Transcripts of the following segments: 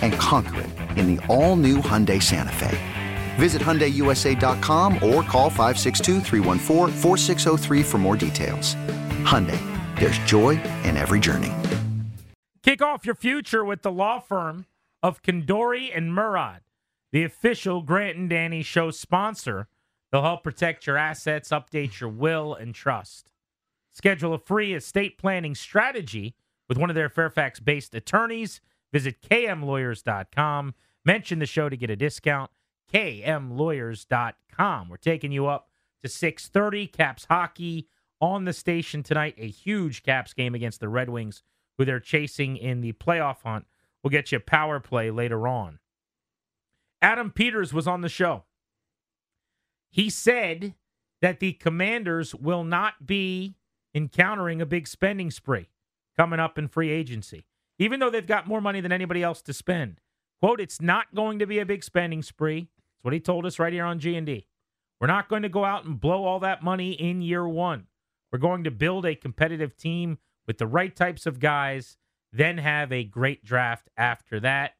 And conquer it in the all-new Hyundai Santa Fe. Visit HyundaiUSA.com or call 562 for more details. Hyundai, there's joy in every journey. Kick off your future with the law firm of Condori and Murad, the official Grant and Danny show sponsor. They'll help protect your assets, update your will, and trust. Schedule a free estate planning strategy with one of their Fairfax based attorneys. Visit kmlawyers.com. Mention the show to get a discount. kmlawyers.com. We're taking you up to 6:30 Caps hockey on the station tonight. A huge Caps game against the Red Wings, who they're chasing in the playoff hunt. We'll get you a power play later on. Adam Peters was on the show. He said that the Commanders will not be encountering a big spending spree coming up in free agency, even though they've got more money than anybody else to spend. Quote, it's not going to be a big spending spree. That's what he told us right here on G&D. We're not going to go out and blow all that money in year one. We're going to build a competitive team with the right types of guys, then have a great draft after that.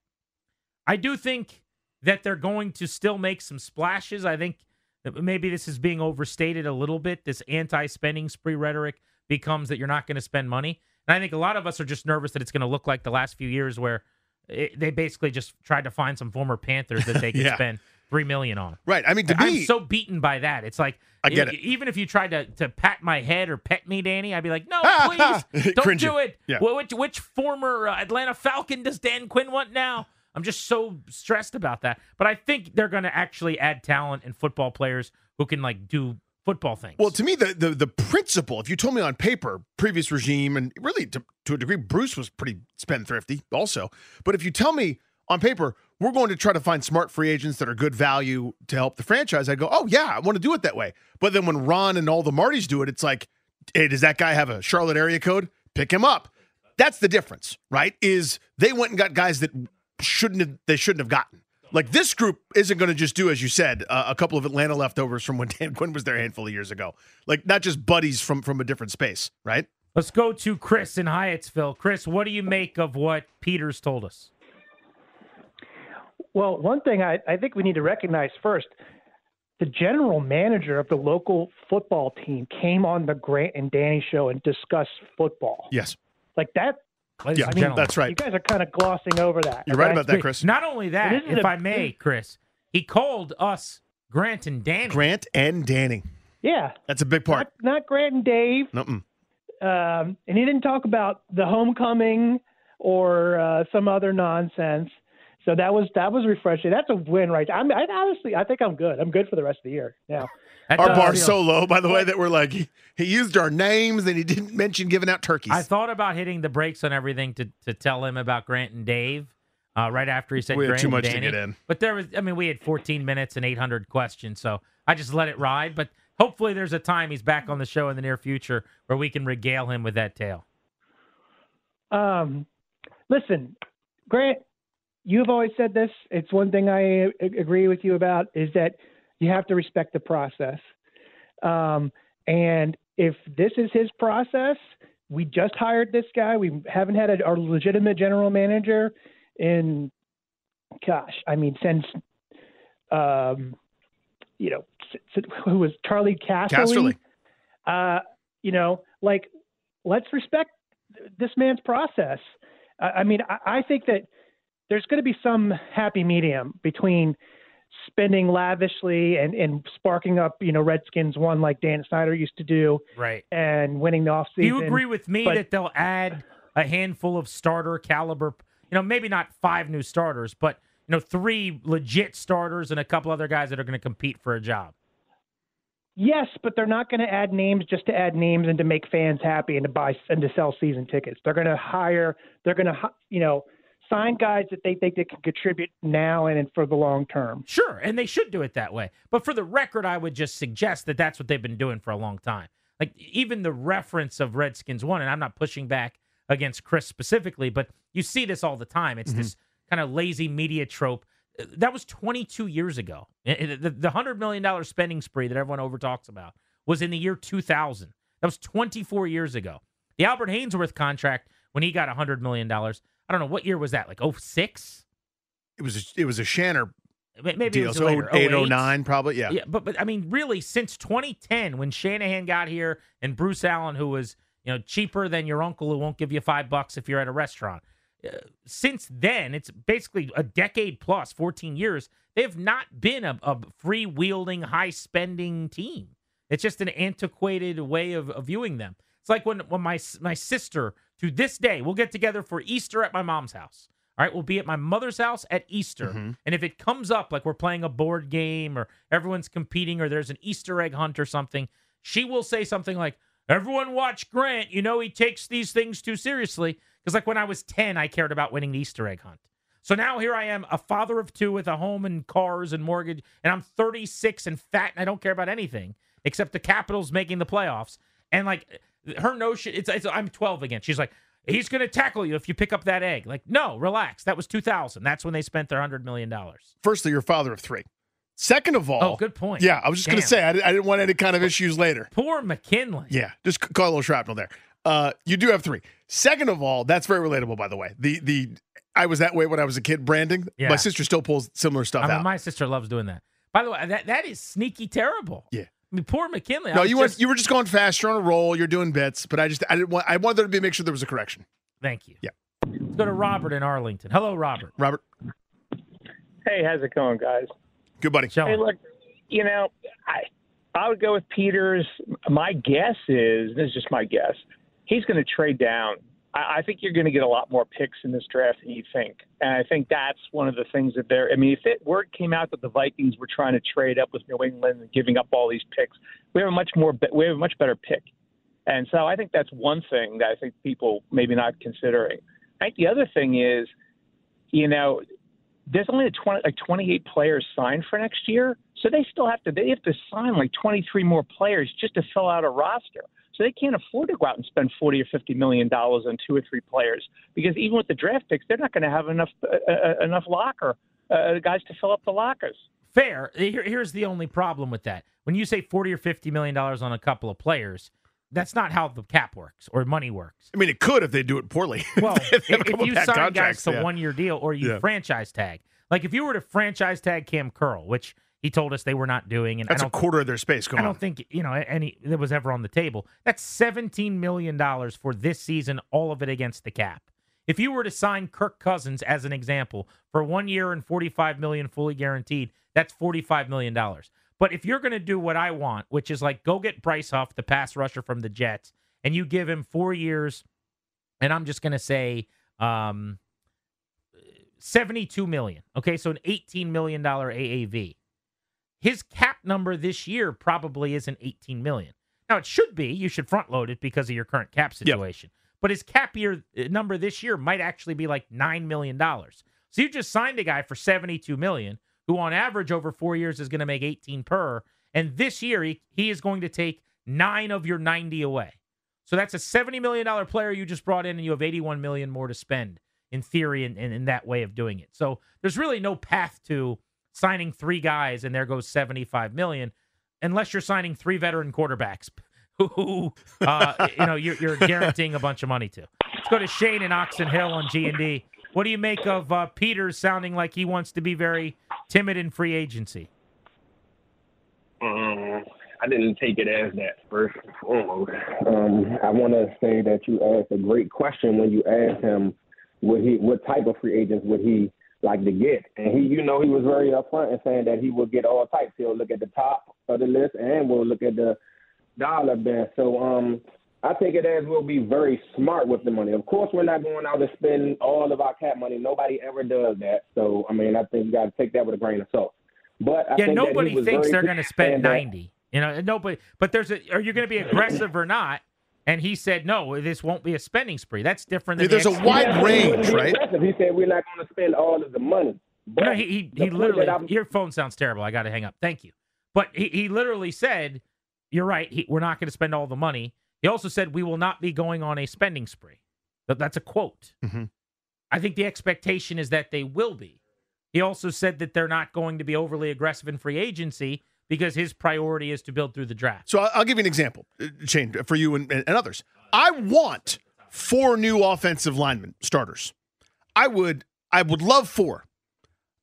I do think that they're going to still make some splashes. I think that maybe this is being overstated a little bit. This anti spending spree rhetoric becomes that you're not going to spend money. And I think a lot of us are just nervous that it's going to look like the last few years where it, they basically just tried to find some former Panthers that they could yeah. spend three million on. Right. I mean, to I'm me, so beaten by that. It's like I get it. Even if you tried to to pat my head or pet me, Danny, I'd be like, no, please, don't do it. Yeah. Which which former uh, Atlanta Falcon does Dan Quinn want now? I'm just so stressed about that. But I think they're going to actually add talent and football players who can like do football things. Well, to me, the, the the principle, if you told me on paper, previous regime, and really to, to a degree, Bruce was pretty spendthrifty also. But if you tell me on paper, we're going to try to find smart free agents that are good value to help the franchise, I go, oh, yeah, I want to do it that way. But then when Ron and all the Martys do it, it's like, hey, does that guy have a Charlotte area code? Pick him up. That's the difference, right? Is they went and got guys that shouldn't have, they shouldn't have gotten. Like this group isn't going to just do, as you said, uh, a couple of Atlanta leftovers from when Dan Quinn was there a handful of years ago. Like not just buddies from from a different space, right? Let's go to Chris in Hyattsville. Chris, what do you make of what Peters told us? Well, one thing I, I think we need to recognize first the general manager of the local football team came on the Grant and Danny show and discussed football. Yes. Like that yeah, I mean, that's right. You guys are kind of glossing over that. You're right about that, Chris. Not only that, if a, I may, Chris, he called us Grant and Danny. Grant and Danny. Yeah, that's a big part. Not, not Grant and Dave. Nothing. Um, and he didn't talk about the homecoming or uh, some other nonsense. So that was that was refreshing. That's a win, right? I'm I, honestly, I think I'm good. I'm good for the rest of the year now. That Our does bar's so low, by the way, that we're like he, he used our names and he didn't mention giving out turkeys. I thought about hitting the brakes on everything to to tell him about Grant and Dave. Uh, right after he said We had Grant too and much to get in. but there was, I mean, we had 14 minutes and 800 questions, so I just let it ride. But hopefully, there's a time he's back on the show in the near future where we can regale him with that tale. Um, listen, Grant, you've always said this. It's one thing I agree with you about is that you have to respect the process. Um, and if this is his process, we just hired this guy. We haven't had a, our legitimate general manager in, gosh, I mean, since, um, you know, s- s- who was Charley Casserly. uh, you know, like let's respect this man's process. I, I mean, I, I think that there's going to be some happy medium between spending lavishly and, and sparking up, you know, Redskins one like Dan Snyder used to do Right. and winning the offseason. Do you agree with me but- that they'll add a handful of starter caliber? You know, maybe not five new starters, but you know, three legit starters and a couple other guys that are going to compete for a job. Yes, but they're not going to add names just to add names and to make fans happy and to buy and to sell season tickets. They're going to hire. They're going to, you know, sign guys that they think they can contribute now and for the long term. Sure, and they should do it that way. But for the record, I would just suggest that that's what they've been doing for a long time. Like even the reference of Redskins one, and I'm not pushing back against Chris specifically, but you see this all the time. It's this kind of lazy media trope. Uh, That was 22 years ago. It- it- The, the $100 million spending spree that everyone over talks about was in the year 2000. That was 24 years ago. The Albert Haynesworth contract, when he got $100 million, I don't know, what year was that? Like 06? it was a, it was a Shanner Maybe it deal, was so later, 08, 08? 09 probably. Yeah. Yeah, but but I mean, really, since 2010, when Shanahan got here and Bruce Allen, who was you know cheaper than your uncle who won't give you five bucks if you're at a restaurant. Uh, since then, it's basically a decade plus, 14 years. They have not been a, a freewheeling, high spending team. It's just an antiquated way of, of viewing them. It's like when when my my sister to this day we'll get together for Easter at my mom's house. All right, we'll be at my mother's house at Easter. Mm-hmm. And if it comes up like we're playing a board game or everyone's competing or there's an Easter egg hunt or something, she will say something like, Everyone watch Grant. You know, he takes these things too seriously. Because, like, when I was 10, I cared about winning the Easter egg hunt. So now here I am, a father of two with a home and cars and mortgage, and I'm 36 and fat and I don't care about anything except the Capitals making the playoffs. And, like, her notion, it's, it's I'm 12 again. She's like, he's going to tackle you if you pick up that egg. Like, no, relax. That was 2000. That's when they spent their $100 million. Firstly, you're father of three. Second of all, Oh, good point. Yeah, I was just going to say I, I didn't want any kind of issues later. Poor McKinley. Yeah, just call a little shrapnel there. Uh, you do have three. Second of all, that's very relatable, by the way. The the I was that way when I was a kid. Branding. Yeah. My sister still pulls similar stuff I mean, out. my sister loves doing that. By the way, that that is sneaky terrible. Yeah. I mean, poor McKinley. No, was you just- went. You were just going fast. You're on a roll. You're doing bits, but I just I didn't want. I wanted there to be make sure there was a correction. Thank you. Yeah. Let's go to Robert in Arlington. Hello, Robert. Robert, Hey, how's it going, guys? good buddy. Show Hey, him. look, you know, I I would go with Peters. My guess is this is just my guess. He's going to trade down. I, I think you're going to get a lot more picks in this draft than you think, and I think that's one of the things that they're. I mean, if it, word came out that the Vikings were trying to trade up with New England and giving up all these picks, we have a much more. We have a much better pick, and so I think that's one thing that I think people maybe not considering. I think the other thing is, you know, there's only a 20, like 28 players signed for next year, so they still have to they have to sign like 23 more players just to fill out a roster. So they can't afford to go out and spend 40 or 50 million dollars on two or three players because even with the draft picks, they're not going to have enough uh, uh, enough locker uh, guys to fill up the lockers. Fair. Here, here's the only problem with that. When you say 40 or 50 million dollars on a couple of players, that's not how the cap works or money works. I mean, it could if they do it poorly. Well, if, if you bad sign guys to yeah. one year deal or you Yeah. franchise tag, like if you were to franchise tag Kam Curl, which he told us they were not doing, and that's a quarter of their space. Go I on. don't think you know any that was ever on the table. That's seventeen million dollars for this season, all of it against the cap. If you were to sign Kirk Cousins as an example for one year and forty-five million fully guaranteed, that's forty-five million dollars. But if you're going to do what I want, which is like go get Bryce Huff, the pass rusher from the Jets, and you give him four years, and I'm just going to say um, 72 million. Okay, so an 18 million dollar AAV. His cap number this year probably isn't 18 million. Now it should be. You should front load it because of your current cap situation. But his cap year uh, number this year might actually be like nine million dollars. So you just signed a guy for 72 million, who on average over four years is going to make 18 per, and this year he, he is going to take nine of your 90 away. So that's a 70 million dollar player you just brought in, and you have 81 million more to spend in theory in, in, in that way of doing it. So there's really no path to signing three guys and there goes 75 million unless you're signing three veteran quarterbacks who uh, you know you're, you're, guaranteeing a bunch of money to. Let's go to Shane in Oxon Hill on G and D. What do you make of uh, Peters sounding like he wants to be very timid in free agency? Um, I didn't take it as that first and foremost. Um, I want to say that you asked a great question when you asked him what he what type of free agents would he like to get, and he you know he was very upfront in saying that he will get all types. He'll look at the top of the list and we'll look at the dollar bin. So um, I take it as we'll be very smart with the money. Of course, we're not going out and spend all of our cap money. Nobody ever does that. So I mean, I think you got to take that with a grain of salt. But I yeah, nobody thinks they're going to spend ninety. You know, nobody. But there's a. Are you going to be aggressive or not? And he said, no, this won't be a spending spree. That's different than There's the a wide range, right? He said we're not going to spend all of the money. But no, he he, he literally. Your phone sounds terrible. I got to hang up. Thank you. But he, he literally said you're right. He, we're not going to spend all the money. He also said we will not be going on a spending spree. That's a quote. Mm-hmm. I think the expectation is that they will be. He also said that they're not going to be overly aggressive in free agency because his priority is to build through the draft. So I'll give you an example, uh, Shane, for you and, and others. I want four new offensive linemen starters. I would I would love four.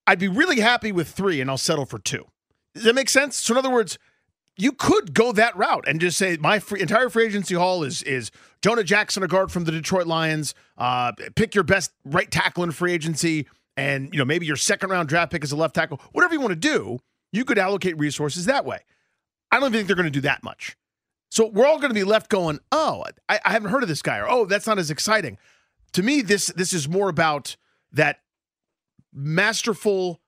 I'd be really happy with three, and I'll settle for two. Does that make sense? So in other words, you could go that route and just say my free, entire free agency haul is is Jonah Jackson, a guard from the Detroit Lions. Uh, pick your best right tackle in free agency, and you know maybe your second round draft pick as a left tackle. Whatever you want to do, you could allocate resources that way. I don't think they're going to do that much. So we're all going to be left going, oh, I, I haven't heard of this guy, or oh, that's not as exciting. To me, this this is more about that masterful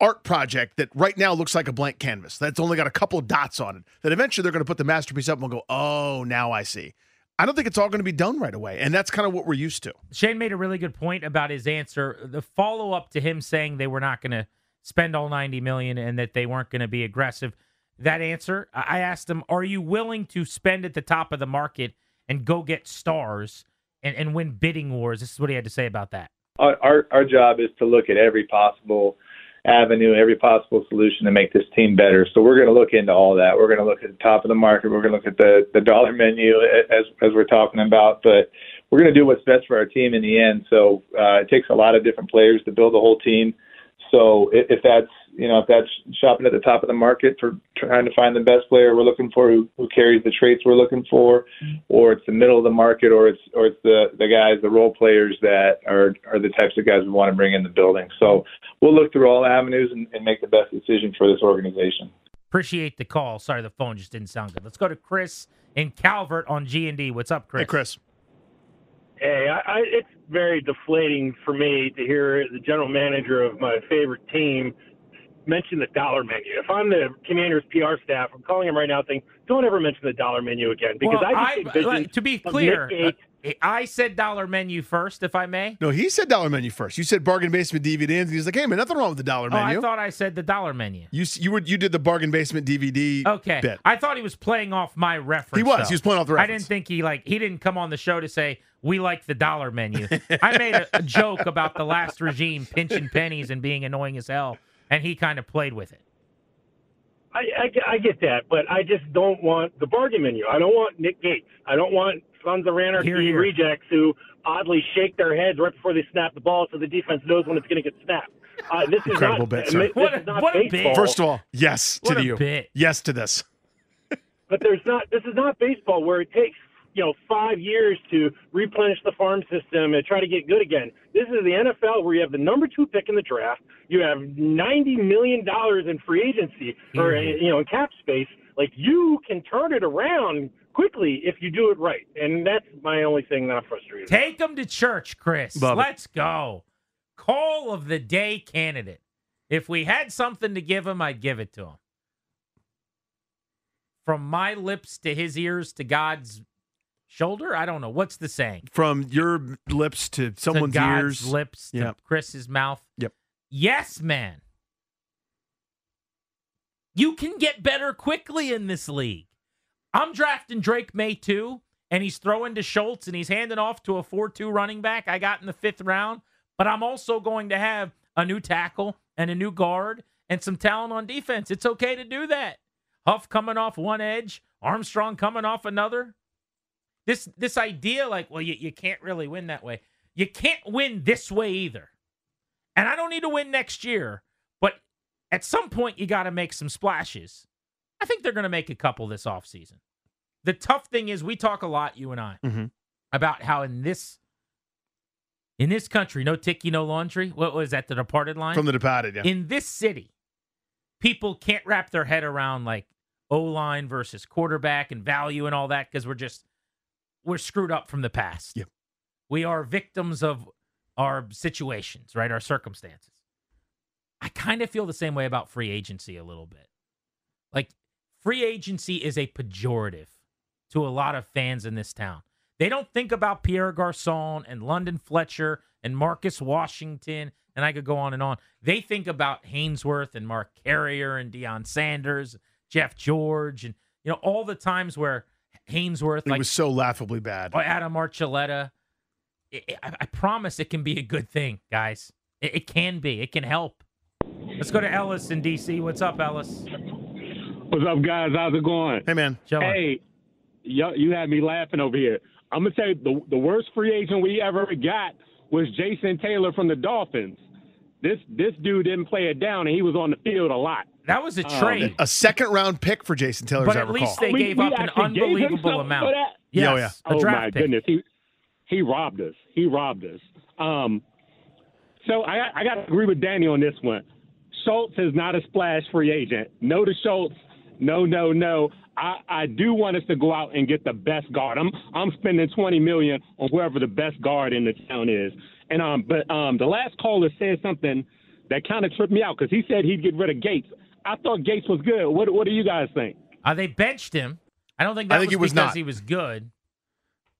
art project that right now looks like a blank canvas. That's only got a couple dots on it. That eventually they're going to put the masterpiece up and we'll go, oh, now I see. I don't think it's all going to be done right away. And that's kind of what we're used to. Shane made a really good point about his answer. The follow up to him saying they were not going to spend all 90 million and that they weren't going to be aggressive. That answer, I asked him, are you willing to spend at the top of the market and go get stars and, and win bidding wars? This is what he had to say about that. Our, our, our job is to look at every possible – avenue, every possible solution to make this team better. So we're going to look into all that. We're going to look at the top of the market. We're going to look at the the dollar menu as as we're talking about, but we're going to do what's best for our team in the end. So uh, it takes a lot of different players to build a whole team. So if, if that's you know if that's shopping at the top of the market for trying to find the best player we're looking for who, who carries the traits we're looking for, or it's the middle of the market, or it's or it's the the guys the role players that are are the types of guys we want to bring in the building. So we'll look through all avenues and, and make the best decision for this organization. Appreciate the call. Sorry, the phone just didn't sound good. Let's go to Chris in Calvert on G and D. What's up, Chris? Hey, Chris. Hey, I, I, it's very deflating for me to hear the general manager of my favorite team mention the dollar menu. If I'm the Commanders PR staff, I'm calling him right now, saying, "Don't ever mention the dollar menu again," because well, I just envision to be clear. Uh, I said dollar menu first, if I may. No, he said dollar menu first. You said bargain basement DVD, and he's like, "Hey, man, nothing wrong with the dollar menu." Oh, I thought I said the dollar menu. You you were you did the bargain basement DVD. Okay, bit. I thought he was playing off my reference. He was. Though. He was playing off the reference. I didn't think he like he didn't come on the show to say we like the dollar menu. I made a, a joke about the last regime pinching pennies and being annoying as hell, and he kind of played with it. I, I, I get that, but I just don't want the bargain menu. I don't want Nick Gates. I don't want Sons of Anarchy Here, here. rejects who oddly shake their heads right before they snap the ball, so the defense knows when it's going to get snapped. Uh, this is Incredible not, bit, sir. this What a- is not what a baseball. bit. First of all, yes What to a you. bit. Yes to this. but there's not. This is not baseball where it takes you know five years to replenish the farm system and try to get good again. This is the NFL where you have the number two pick in the draft. You have ninety million dollars in free agency or Mhm. you know in cap space. Like you can turn it around quickly if you do it right, and that's my only thing that I'm frustrated. Take him to church, Chris. Love. Let's go. call of the day candidate. If we had something to give him, I'd give it to him. From my lips to his ears to God's shoulder, I don't know. What's the saying? From your lips to someone's to ears. lips to Yep. Chris's mouth. Yep. Yes, man. You can get better quickly in this league. I'm drafting Drake Maye too, and he's throwing to Schultz and he's handing off to a 4 2 running back I got in the fifth round. But I'm also going to have a new tackle and a new guard and some talent on defense. It's okay to do that. Huff coming off one edge, Armstrong coming off another. This this idea, like, well, you, you can't really win that way. You can't win this way either. And I don't need to win next year, but at some point you got to make some splashes. I think they're going to make a couple this offseason. The tough thing is we talk a lot, you and I, Mhm. about how in this in this country, no ticky, no laundry. What was that? The departed line? From the departed, yeah. in this city, people can't wrap their head around like O line versus quarterback and value and all that because we're just we're screwed up from the past. Yep. We are victims of our situations, right? Our circumstances. I kind of feel the same way about free agency a little bit. Like free agency is a pejorative to a lot of fans in this town. They don't think about Pierre Garcon and London Fletcher and Marcus Washington, and I could go on and on. They think about Haynesworth and Mark Carrier and Deion Sanders, Jeff George, and you know all the times where Haynesworth, It like was so laughably bad. or Adam Archuleta. I, I, I promise it can be a good thing, guys. It, it can be. It can help. Let's go to Ellis in DC. What's up, Ellis? What's up, guys? How's it going? Hey, man. Chilling. Hey, you, you had me laughing over here. I'm gonna say the the worst free agent we ever got was Jason Taylor from the Dolphins. This this dude didn't play it down, and he was on the field a lot. That was a Um, trade, A second round pick for Jason Taylor, but as I at recall. least they We- gave we up an actually gave him unbelievable amount. for? Yes, Oh, yeah. a oh my pick. goodness, he he robbed us. He robbed us. Um, so I I got to agree with Danny on this one. Schultz is not a splash free agent. No to Schultz. No, no, no. I, I do want us to go out and get the best guard. I'm I'm spending twenty million on whoever the best guard in the town is. And um, but um, the last caller said something that kind of tripped me out because he said he'd get rid of Gates. I thought Gates was good. What What do you guys think? Uh, they benched him. I don't think I that think was he was because not. he was good.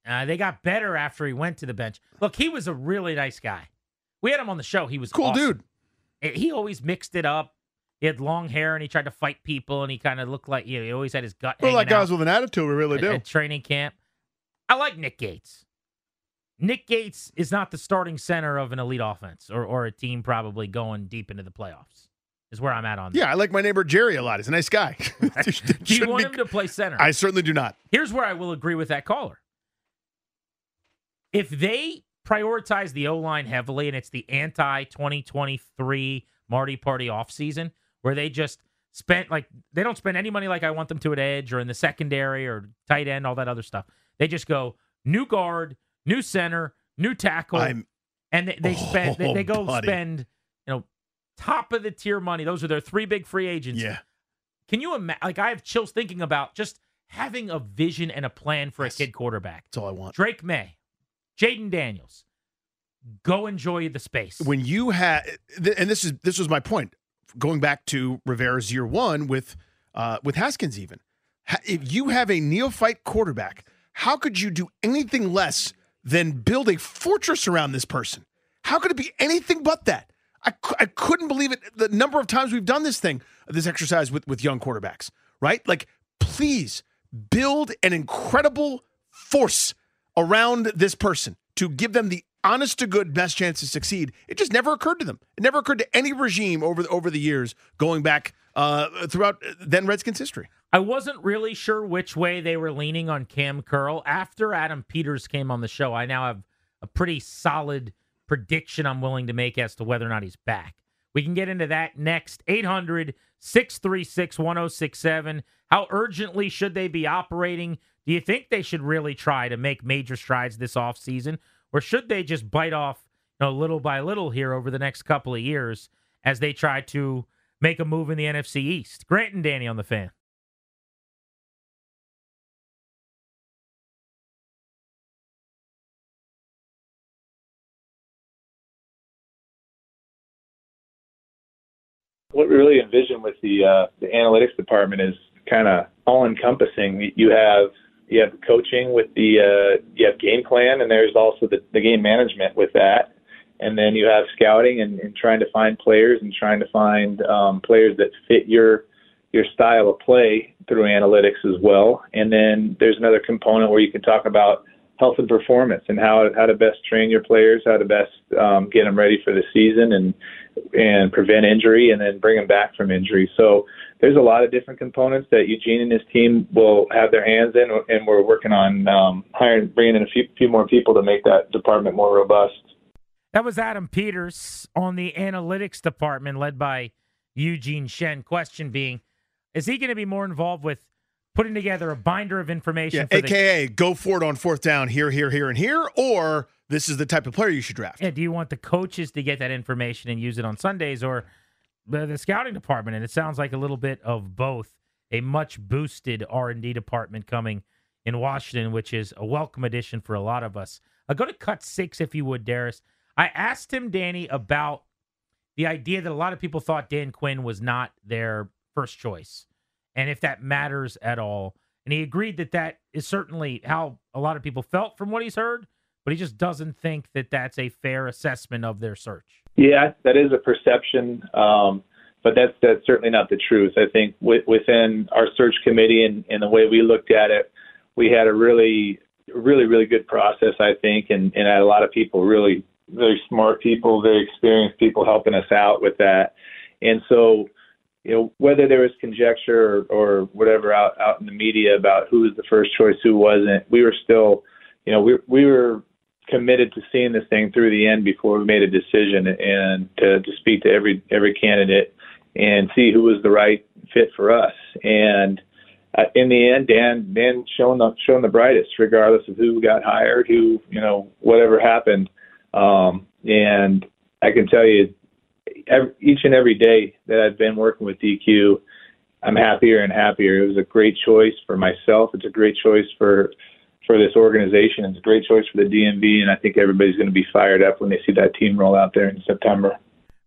Uh, they got better after he went to the bench. Look, he was a really nice guy. We had him on the show. He was Cool awesome. dude. He always mixed it up. He had long hair and he tried to fight people and he kind of looked like you know, he always had his gut. Well, like hanging out guys with an attitude, we really at, do. at training camp. I like Nick Gates. Nick Gates is not the starting center of an elite offense or, or a team probably going deep into the playoffs. Is where I'm at on that. Yeah, I like my neighbor Jerry a lot. He's a nice guy. Do you want be- him to play center? I certainly do not. Here's where I will agree with that caller. If they prioritize the O line heavily and it's the anti 2023 Marty Party offseason where they just spent like they don't spend any money like I want them to at edge or in the secondary or tight end, all that other stuff. They just go new guard, new center, new tackle, I'm and they, they spend they, Oh, they go buddy. spend you know top of the tier money. Those are their three big free agents. yeah. Can you imagine? Like, I have chills thinking about just having a vision and a plan for Yes. a kid quarterback. That's all I want. Drake Maye, Jayden Daniels, go enjoy the space. When you had, and this is this was my point, going back to Rivera's year one with uh, with Haskins. Even if you have a neophyte quarterback, how could you do anything less than build a fortress around this person? How could it be anything but that? I, I couldn't believe it. The number of times we've done this thing, this exercise with with young quarterbacks, right? Like, please build an incredible force around this person to give them the honest to good best chance to succeed. It just never occurred to them. It never occurred to any regime over the, over the years going back uh, throughout then Redskins history. I wasn't really sure which way they were leaning on Kam Curl. After Adam Peters came on the show, I now have a pretty solid prediction I'm willing to make as to whether or not he's back. We can get into that next. 800 636 1067. How urgently should they be operating? Do you think they should really try to make major strides this offseason? Or should they just bite off you know, little by little here over the next couple of years as they try to make a move in the NFC East? Grant and Danny on the fan. What we really envision with the uh, the analytics department is kind of all encompassing. You have you have coaching with the uh, you have game plan, and there's also the, the game management with that, and then you have scouting and, and trying to find players and trying to find um, players that fit your your style of play through analytics as well. And then there's another component where you can talk about health and performance and how how to best train your players, how to best um, get them ready for the season and and prevent injury, and then bring them back from injury. So there's a lot of different components that Eugene and his team will have their hands in, and we're working on um, hiring, bringing in a few, few more people to make that department more robust. That was Adam Peters on the analytics department, led by Eugene Shen. Question being, is he going to be more involved with putting together a binder of information? Yeah, AKA the, go for it on fourth down here, here, here, and here, or this is the type of player you should draft. Yeah, do you want the coaches to get that information and use it on Sundays, or the, the scouting department, and it sounds like a little bit of both. A much boosted R and D department coming in Washington, which is a welcome addition for a lot of us. Uh, go to cut six if you would, Darius. I asked him, Danny, about the idea that a lot of people thought Dan Quinn was not their first choice, and if that matters at all. And he agreed that that is certainly how a lot of people felt from what he's heard, but he just doesn't think that that's a fair assessment of their search. Yeah, that is a perception, um, but that's that's certainly not the truth. I think w- within our search committee and, and the way we looked at it, we had a really, really, really good process. I think, and, and had a lot of people, really, very smart people, very experienced people helping us out with that. And so, you know, whether there was conjecture or, or whatever out out in the media about who was the first choice, who wasn't, we were still, you know, we we were committed to seeing this thing through the end before we made a decision and to, to speak to every every candidate and see who was the right fit for us. And uh, in the end, Dan Dan shown the shown the brightest, regardless of who got hired, who you know whatever happened. Um, and I can tell you, every, each and every day that I've been working with DQ, I'm happier and happier. It was a great choice for myself. It's a great choice for for this organization. It's a great choice for the DMV, and I think everybody's going to be fired up when they see that team roll out there in September.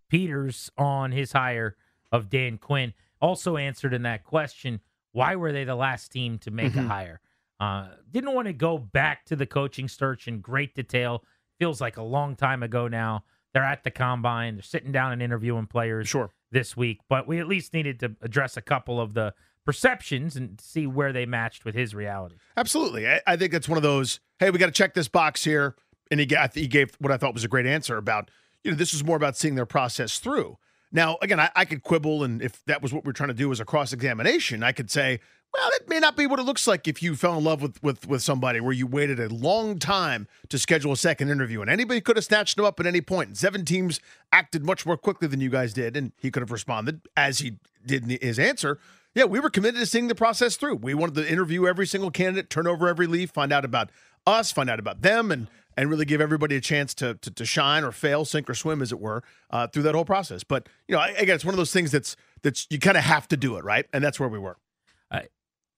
Peters on his hire of Dan Quinn also answered in that question why were they the last team to make mm-hmm. a hire? Uh, didn't want to go back to the coaching search in great detail. Feels like a long time ago now. They're at the combine. They're sitting down and interviewing players sure. this week, but we at least needed to address a couple of the perceptions and see where they matched with his reality. Absolutely. I, I think it's one of those, hey, we got to check this box here. And he, got, he gave what I thought was a great answer about, you know, this is more about seeing their process through. Now, again, I, I could quibble, and if that was what we're trying to do as a cross examination, I could say, well, it may not be what it looks like if you fell in love with, with with somebody where you waited a long time to schedule a second interview, and anybody could have snatched him up at any point. Seven teams acted much more quickly than you guys did, and he could have responded as he did in his answer. Yeah, we were committed to seeing the process through. We wanted to interview every single candidate, turn over every leaf, find out about us, find out about them, and and really give everybody a chance to to, to shine or fail, sink or swim, as it were, uh, through that whole process. But you know, again, it's one of those things that's that's you kind of have to do it, right? And that's where we were.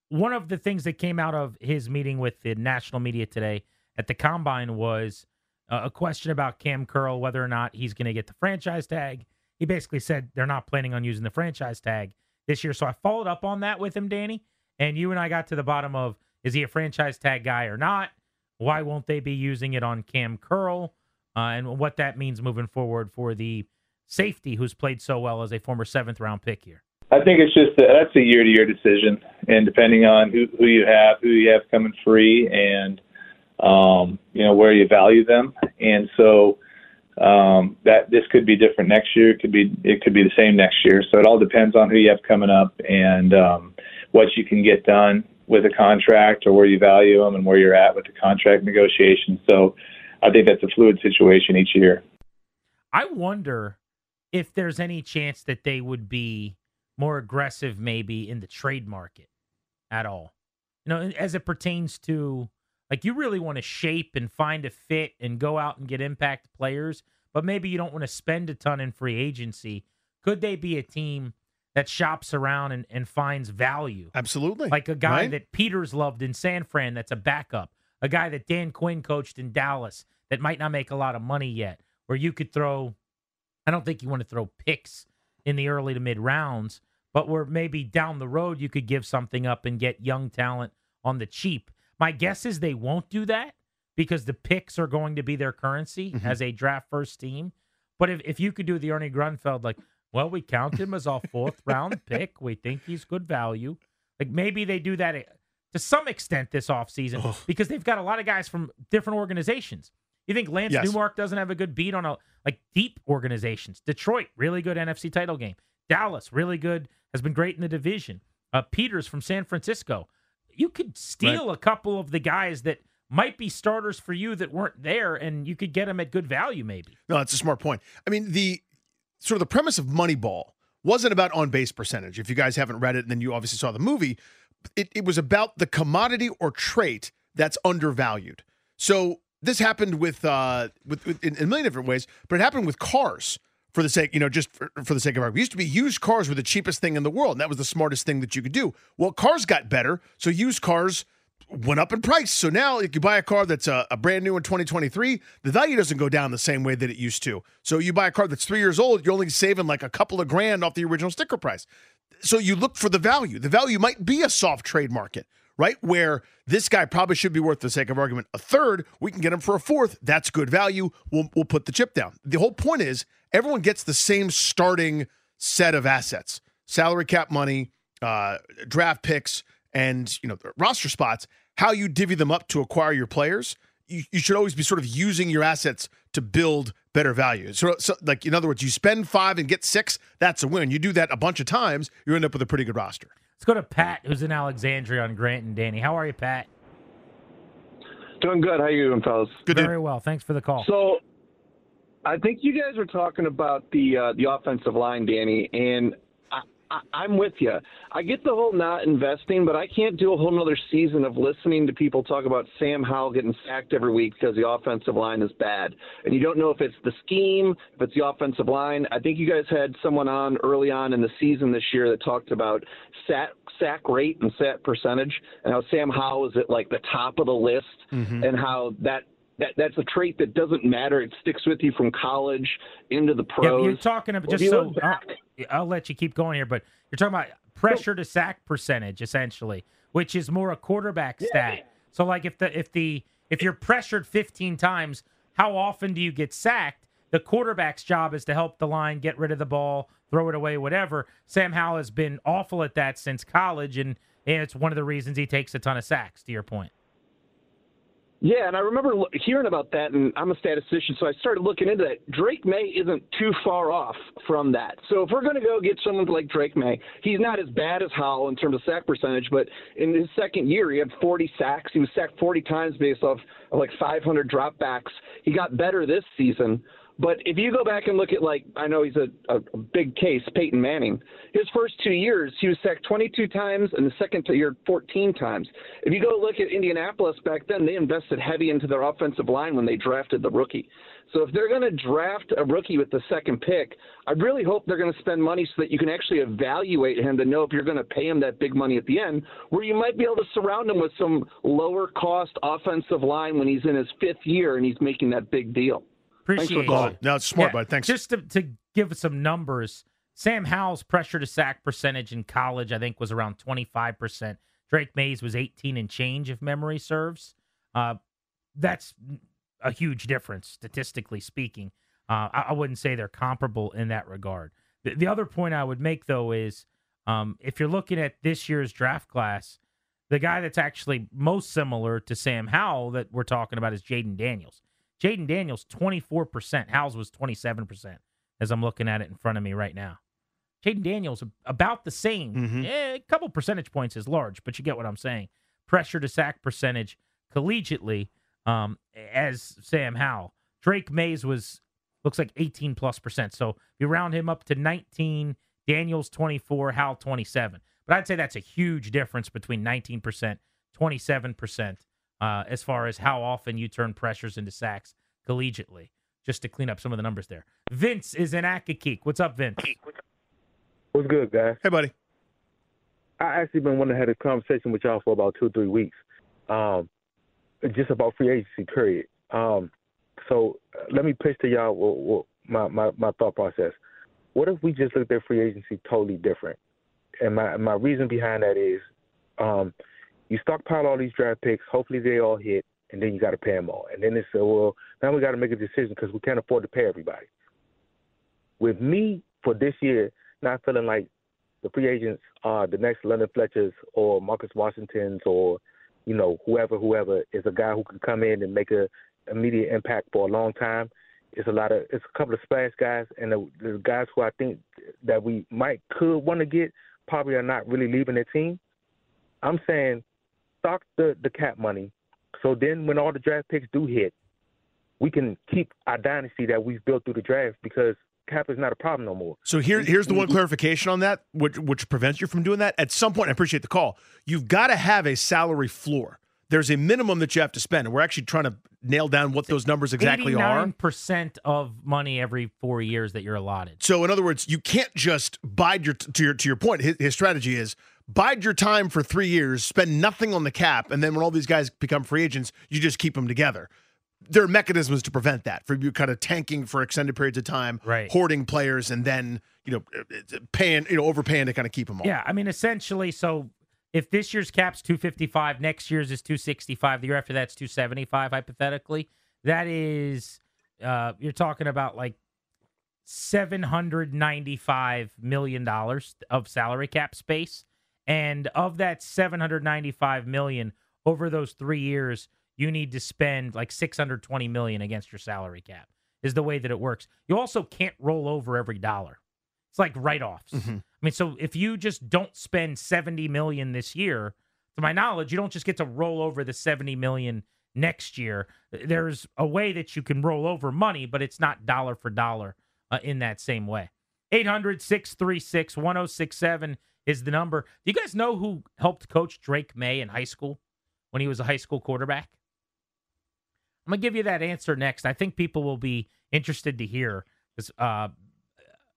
One of the things that came out of his meeting with the national media today at the combine was uh, a question about Kam Curl, whether or not he's going to get the franchise tag. He basically said they're not planning on using the franchise tag this year. So I followed up on that with him, Danny, and you and I got to the bottom of is he a franchise tag guy or not? Why won't they be using it on Kam Curl? Uh, and what that means moving forward for the safety who's played so well as a former seventh round pick here. I think it's just a, that's a year to year decision, and depending on who who you have, who you have coming free, and um, you know where you value them, and so um, that this could be different next year. It could be it could be the same next year. So it all depends on who you have coming up and um, what you can get done with a contract or where you value them and where you're at with the contract negotiation. So I think that's a fluid situation each year. I wonder if there's any chance that they would be more aggressive maybe in the trade market at all. You know, as it pertains to like you really want to shape and find a fit and go out and get impact players, but maybe you don't want to spend a ton in free agency. Could they be a team that shops around and, and finds value? Absolutely. Like a guy right? that Peters loved in San Fran that's a backup, a guy that Dan Quinn coached in Dallas that might not make a lot of money yet, where you could throw, I don't think you want to throw picks in the early to mid rounds, but where maybe down the road you could give something up and get young talent on the cheap. My guess is they won't do that because the picks are going to be their currency Mhm. as a draft first team. But if, if you could do the Ernie Grunfeld, like, well, we count him as a fourth round pick. We think he's good value. Like maybe they do that eh, to some extent this offseason because they've got a lot of guys from different organizations. You think Lance Yes. Newmark doesn't have a good beat on a like deep organizations? Detroit, really good NFC title game. Dallas, really good, has been great in the division. Uh, Peters from San Francisco. You could steal a couple of the guys that might be starters for you that weren't there, and you could get them at good value, maybe. No, that's a smart point. I mean, the sort of the premise of Moneyball wasn't about on base percentage. If you guys haven't read it, and then you obviously saw the movie, it, it was about the commodity or trait that's undervalued. So this happened with uh with, with in, in a million different ways, but it happened with cars for the sake, you know, just for, for the sake of argument. Used to be used cars were the cheapest thing in the world, and that was the smartest thing that you could do. Well, cars got better, so used cars went up in price. So now, if you buy a car that's a, a brand new in 2023, the value doesn't go down the same way that it used to. So you buy a car that's three years old, you're only saving like a couple of grand off the original sticker price. So you look for the value. The value might be a soft trade market, right? Where this guy probably should be worth, the sake of argument, a third. We can get him for a fourth. That's good value. We'll, we'll put the chip down. The whole point is everyone gets the same starting set of assets salary cap money, uh, draft picks, and you know roster spots. How you divvy them up to acquire your players, you, you should always be sort of using your assets to build better value. So, so, like in other words, you spend five and get six, that's a win. You do that a bunch of times, you end up with a pretty good roster. Let's go to Pat, who's in Alexandria on Grant and Danny. How are you, Pat? Doing good. How you doing, fellas? Good. Very well. Thanks for the call. So, I think you guys were talking about the uh, the offensive line, Danny, and I, I'm with you. I get the whole not investing, but I can't do a whole nother season of listening to people talk about Sam Howell getting sacked every week because the offensive line is bad, and you don't know if it's the scheme, if it's the offensive line. I think you guys had someone on early on in the season this year that talked about sack sack rate and sack percentage, and how Sam Howell is at like the top of the list, mm-hmm. and how that that that's a trait that doesn't matter. It sticks with you from college into the Yeah, pros. you're talking about just so I'll, I'll let you keep going here, but you're talking about pressure to sack percentage essentially, which is more a quarterback stat. So like if the if the if you're pressured 15 times, how often do you get sacked? The quarterback's job is to help the line get rid of the ball, throw it away, whatever. Sam Howell has been awful at that since college, and, and it's one of the reasons he takes a ton of sacks. To your point. Yeah, and I remember hearing about that, and I'm a statistician, so I started looking into that. Drake Maye isn't too far off from that. So if we're going to go get someone like Drake Maye, he's not as bad as Howell in terms of sack percentage, but in his second year, he had 40 sacks. He was sacked 40 times based off of like 500 dropbacks. He got better this season. But if you go back and look at like I know he's a, a, big case, Peyton Manning. His first two years, he was sacked 22 times, and the second year, 14 times. If you go look at Indianapolis back then, they invested heavy into their offensive line when they drafted the rookie. So if they're going to draft a rookie with the second pick, I really hope they're going to spend money so that you can actually evaluate him to know if you're going to pay him that big money at the end, where you might be able to surround him with some lower cost offensive line when he's in his fifth year and he's making that big deal. Appreciate it. No, it's smart, Yeah, bud. Thanks. Just to, to give some numbers, Sam Howell's pressure to sack percentage in college, I think, was around 25%. Drake Maye's was 18 and change, if memory serves. Uh, that's a huge difference, statistically speaking. Uh, I, I wouldn't say they're comparable in that regard. The, the other point I would make, though, is um, if you're looking at this year's draft class, the guy that's actually most similar to Sam Howell that we're talking about is Jayden Daniels. Jayden Daniels, 24%. Howell's was 27%, as I'm looking at it in front of me right now. Jayden Daniels, about the same. Mhm. Eh, a couple percentage points is large, but you get what I'm saying. Pressure to sack percentage collegiately um, as Sam Howell. Drake Maye's was, looks like 18 plus percent. So if you round him up to 19, Daniels 24, Howell 27. But I'd say that's a huge difference between 19%, 27% uh, as far as how often you turn pressures into sacks collegiately, just to clean up some of the numbers there. Vince is in Accokeek. What's up, Vince? What's good, guys? Hey, buddy. I actually been wanting to have a conversation with y'all for about two or three weeks, um, just about free agency. Period. Um, so uh, let me pitch to y'all what, what my, my my thought process. what if we just looked at free agency totally different? And my my reason behind that is, um, you stockpile all these draft picks. Hopefully they all hit, and then you got to pay them all. And then they uh, well, now we got to make a decision because we can't afford to pay everybody. With me for this year, not feeling like the free agents are the next London Fletchers or Marcus Washingtons or you know whoever whoever is a guy who can come in and make a immediate impact for a long time. It's a lot of it's a couple of splash guys and the, the guys who I think that we might could want to get probably are not really leaving their team. I'm saying stock the the cap money, so then when all the draft picks do hit, we can keep our dynasty that we've built through the draft because cap is not a problem no more. So here, here's the one clarification on that, which which prevents you from doing that. At some point, I appreciate the call. You've got to have a salary floor. There's a minimum that you have to spend, and we're actually trying to nail down what those numbers exactly are. percent of money every four years that you're allotted. So, in other words, you can't just bide your to your to your point. His, his strategy is bide your time for three years, spend nothing on the cap, and then when all these guys become free agents, you just keep them together. There are mechanisms to prevent that from you kind of tanking for extended periods of time, Right. hoarding players, and then you know uh, paying you know overpaying to kind of keep them all. Yeah, I mean, essentially, so if this year's cap's 255, next year's is 265, the year after that's 275, hypothetically, that is, uh, you're talking about like $795 million of salary cap space. And of that 795 million over those three years, you need to spend like 620 million against your salary cap is the way that it works. You also can't roll over every dollar. It's like write-offs. Mhm. I mean, so if you just don't spend 70 million this year, to my knowledge, you don't just get to roll over the 70 million next year. There's a way that you can roll over money, but it's not dollar for dollar uh, in that same way. 800 636 1067 is the number. Do you guys know who helped coach Drake Maye in high school when he was a high school quarterback? I'm to give you that answer next. I think people will be interested to hear because uh,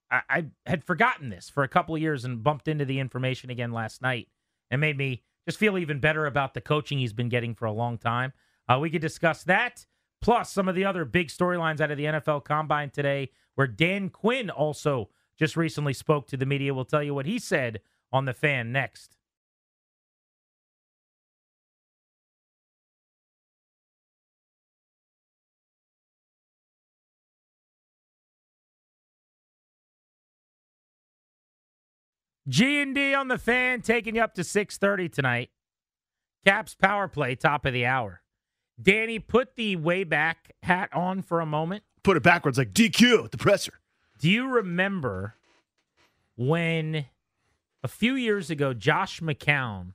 I, I had forgotten this for a couple of years and bumped into the information again last night and made me just feel even better about the coaching he's been getting for a long time. Uh, we could discuss that, plus some of the other big storylines out of the NFL Combine today, where Dan Quinn also just recently spoke to the media. We'll tell you what he said on the fan next. G and D on the fan, taking you up to six thirty tonight. Caps power play, top of the hour. Danny, put the way back hat on for a moment. Put it backwards like DQ the presser. Do you remember when a few years ago, Josh McCown,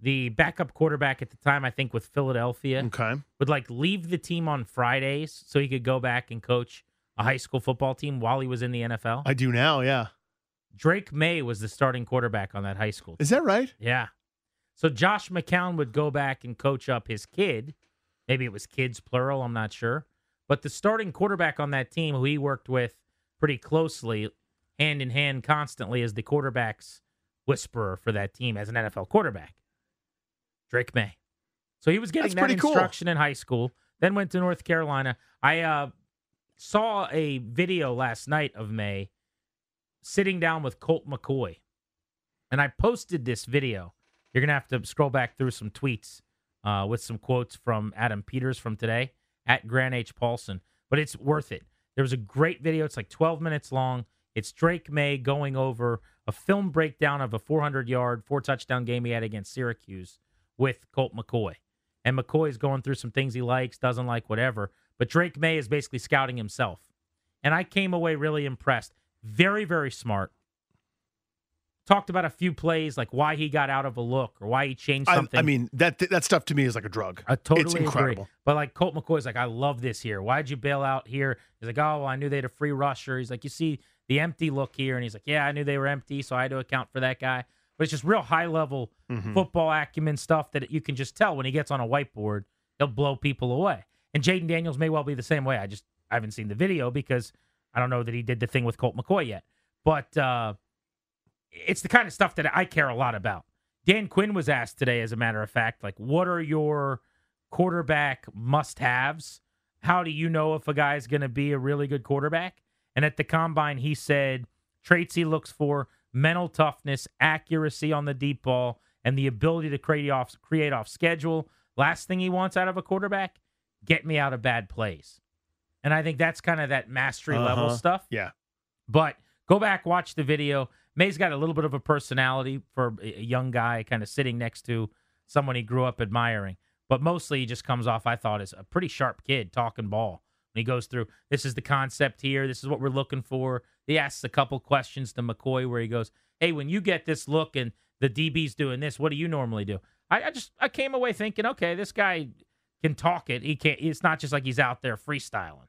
the backup quarterback at the time, I think with Philadelphia, Okay. would like leave the team on Fridays so he could go back and coach a high school football team while he was in the NFL? I do now, yeah. Drake Maye was the starting quarterback on that high school. Is that right? Yeah. So Josh McCown would go back and coach up his kid. Maybe it was kids plural, I'm not sure. But the starting quarterback on that team, who he worked with pretty closely, hand in hand constantly, as the quarterback's whisperer for that team as an NFL quarterback, Drake Maye. So he was getting That's that pretty cool. instruction in high school, then went to North Carolina. I uh, saw a video last night of Maye sitting down with Colt McCoy. And I posted this video. You're going to have to scroll back through some tweets uh, with some quotes from Adam Peters from today at Grant H. Paulsen. But it's worth it. There was a great video. It's like 12 minutes long. It's Drake Maye going over a film breakdown of a 400 yard, four touchdown game he had against Syracuse with Colt McCoy. And McCoy is going through some things he likes, doesn't like, whatever. But Drake Maye is basically scouting himself. And I came away really impressed. Very, very smart. Talked about a few plays, like why he got out of a look or why he changed something. I mean that that stuff to me is like a drug. I totally it's agree. incredible. But like Colt McCoy's like, I love this here. Why'd you bail out here? He's like, oh, well, I knew they had a free rusher. He's like, you see the empty look here, and he's like, yeah, I knew they were empty, so I had to account for that guy. But it's just real high level Mhm. football acumen stuff that you can just tell when he gets on a whiteboard, he'll blow people away. And Jayden Daniels may well be the same way. I just I haven't seen the video because I don't know that he did the thing with Colt McCoy yet. But uh, it's the kind of stuff that I care a lot about. Dan Quinn was asked today, as a matter of fact, like, what are your quarterback must haves? How do you know if a guy's going to be a really good quarterback? And at the combine, he said, traits he looks for: mental toughness, accuracy on the deep ball, and the ability to create off create off schedule. Last thing he wants out of a quarterback: get me out of bad plays. And I think that's kind of that mastery level Uh-huh. stuff. Yeah. But go back, watch the video. Maye's got a little bit of a personality for a a young guy, kind of sitting next to someone he grew up admiring. But mostly he just comes off, I thought, as a pretty sharp kid talking ball. He goes through, this is the concept here. This is what we're looking for. He asks a couple questions to McCoy where he goes, Hey, when you get this look and the DB's doing this, what do you normally do? I, I just I came away thinking, okay, this guy can talk it. He can't it's not just like he's out there freestyling.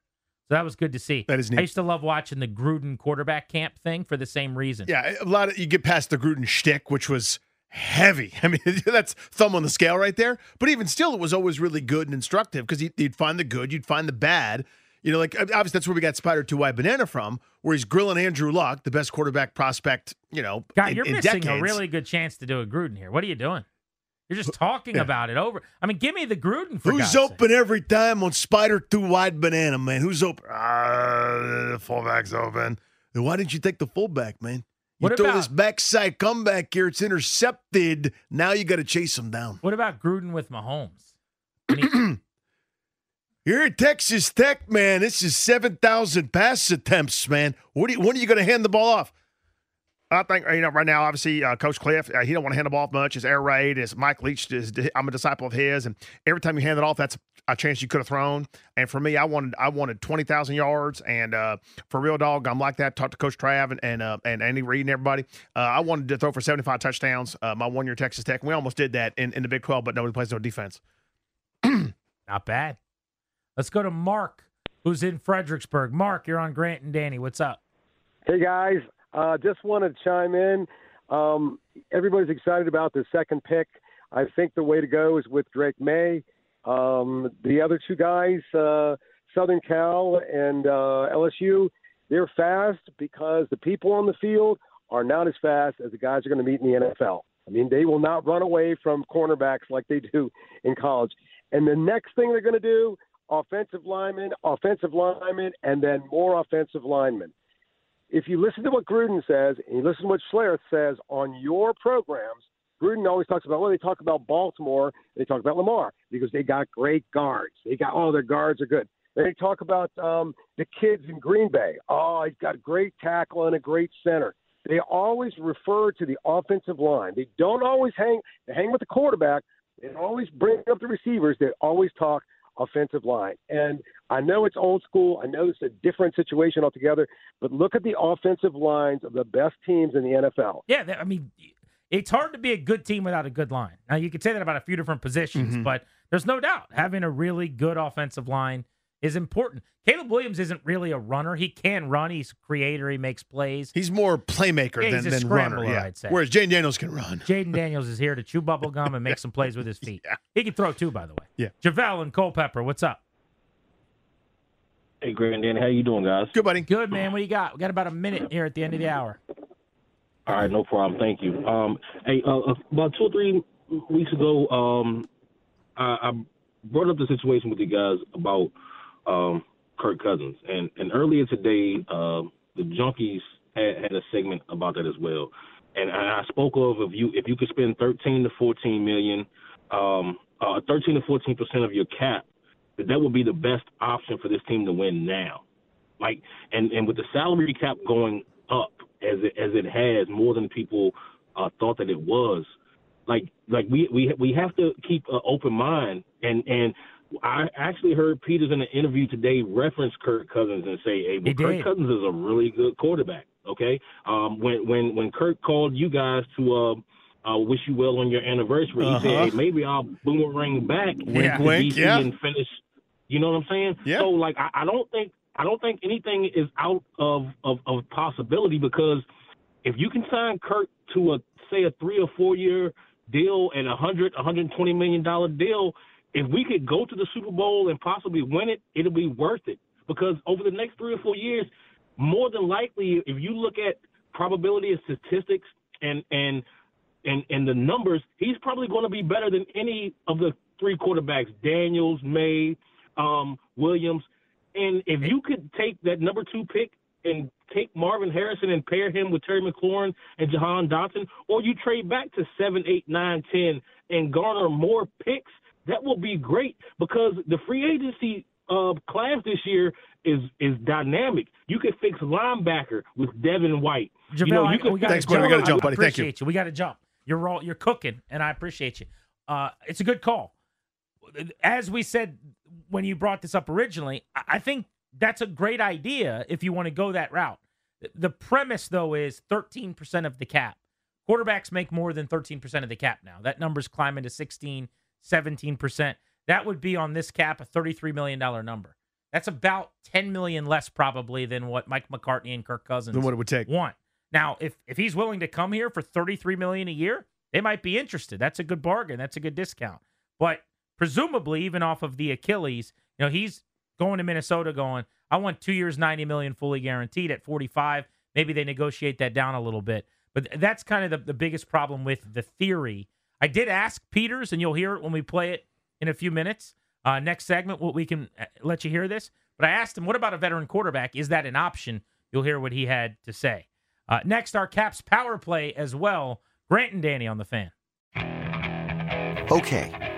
So that was good to see. That is neat. I used to love watching the Gruden quarterback camp thing for the same reason. Yeah, a lot of you get past the Gruden shtick, which was heavy. I mean, that's thumb on the scale right there. But even still, it was always really good and instructive because you'd find the good, you'd find the bad. You know, like obviously that's where we got Spider Two White Banana from, where he's grilling Andrew Luck, the best quarterback prospect. You know, God, in- you're in missing a really good chance to do a Gruden here. What are you doing? You're just talking about it over. I mean, give me the Gruden for Who's God's sake. open every time on Spider Two Wide Banana, man? Who's open? Ah, the fullback's open. Then why didn't you take the fullback, man? You What throw about- this backside comeback here. It's intercepted. Now you got to chase him down. What about Gruden with Mahomes? You're at Texas Tech, man, this is 7,000 pass attempts, man. What are you, when are you going to hand the ball off? I think, you know, right now, obviously, uh, Coach Kliff, uh, he don't want to hand the ball off much. His air raid is Mike Leach. Is, I'm a disciple of his, and every time you hand it off, that's a chance you could have thrown. And for me, I wanted I wanted 20,000 yards, and uh, for real dog, I'm like that. Talk to Coach Trav and and, uh, and Andy Reid and everybody. Uh, I wanted to throw for 75 touchdowns. Uh, my one year Texas Tech, we almost did that in, in the Big 12, but nobody plays no defense. Not bad. Let's go to Mark, who's in Fredericksburg. Mark, you're on Grant and Danny. What's up? Hey guys, uh, just wanted to chime in. Um, everybody's excited about the second pick. I think the way to go is with Drake Maye. Um, the other two guys, uh, Southern Cal and uh, LSU, they're fast because the people on the field are not as fast as the guys are going to meet in the NFL. I mean, they will not run away from cornerbacks like they do in college. And the next thing they're going to do, offensive linemen, offensive linemen, and then more offensive linemen if you listen to what Gruden says and you listen to what Schlereth says on your programs, Gruden always talks about, well, they talk about Baltimore, they talk about Lamar because they got great guards. They got, oh, their guards are good. They talk about um, the kids in Green Bay. Oh, he's got a great tackle and a great center. They always refer to the offensive line. They don't always hang, they hang with the quarterback. They always bring up the receivers. They always talk offensive line. And I know it's old school. I know it's a different situation altogether, but look at the offensive lines of the best teams in the NFL. Yeah, I mean, it's hard to be a good team without a good line. Now, you could say that about a few different positions, Mm-hmm. but there's no doubt having a really good offensive line is important. Caleb Williams isn't really a runner. He can run. He's a creator. He makes plays. He's more playmaker Yeah, than, he's a than runner. scrambler, Yeah. I'd say. Whereas Jayden Daniels can run. Jayden Daniels is here to chew bubble gum and make some plays with his feet. He can throw too, by the way. Yeah. Javelle and Culpeper, what's up? Hey, Grant Danny, how you doing, guys? Good, buddy. Good, man. What do you got? We got about a minute here at the end of the hour. All right, no problem. Thank you. Um, hey, uh, uh, about two or three weeks ago, um, I, I brought up the situation with you guys about um, Kirk Cousins, and and earlier today, uh, the Junkies had, had a segment about that as well. And I spoke of if you if you could spend 13 to 14 million, um, uh, 13 to 14 percent of your cap, that that would be the best option for this team to win now. Like, and and with the salary cap going up as it as it has more than people uh, thought that it was, like like we we we have to keep an open mind. And and I actually heard Peters in an interview today reference Kirk Cousins and say, "Hey, well, Kirk did. Cousins is a really good quarterback." Okay, um, when when when Kirk called you guys to uh, uh, wish you well on your anniversary, he Uh-huh. said, "Hey, maybe I'll boomerang back Wink, to wink, yeah. and finish." You know what I'm saying? Yeah. So like, I, I don't think I don't think anything is out of, of of possibility because if you can sign Kirk to a say a three or four year deal and a hundred, a hundred and twenty million dollar deal, if we could go to the Super Bowl and possibly win it, it'll be worth it. Because over the next three or four years, more than likely, if you look at probability and statistics and and and and the numbers, he's probably going to be better than any of the three quarterbacks: Daniels, Maye, um, Williams. And if you could take that number two pick and take Marvin Harrison and pair him with Terry McLaurin and Jahan Dotson, or you trade back to seven, eight, nine, ten, and garner more picks, that will be great because the free agency uh, class this year is is dynamic. You could fix linebacker with Devin White. JaVale, you know, you can we Thanks, Gordon. We gotta jump, buddy. Thank you. appreciate We got to jump. You're all, you're cooking, and I appreciate you. Uh, it's a good call. As we said when you brought this up originally, I think that's a great idea if you want to go that route. The premise, though, is 13% of the cap. Quarterbacks make more than 13% of the cap now. That number's climbing to 16, 17%. That would be on this cap a $33 million number. That's about 10 million less probably than what Mike McCartney and Kirk Cousins Than what it would take. want. Now, if if he's willing to come here for 33 million a year, they might be interested. That's a good bargain. That's a good discount. But presumably, even off of the Achilles, you know, he's going to Minnesota going, I want two years, 90 million fully guaranteed at 45. Maybe they negotiate that down a little bit. But that's kind of the, the biggest problem with the theory. I did ask Peters, and you'll hear it when we play it in a few minutes. Uh, next segment, what we can uh, let you hear this. But I asked him, what about a veteran quarterback? Is that an option? You'll hear what he had to say. Uh, next, our Caps power play as well. Grant and Danny on the fan. Okay,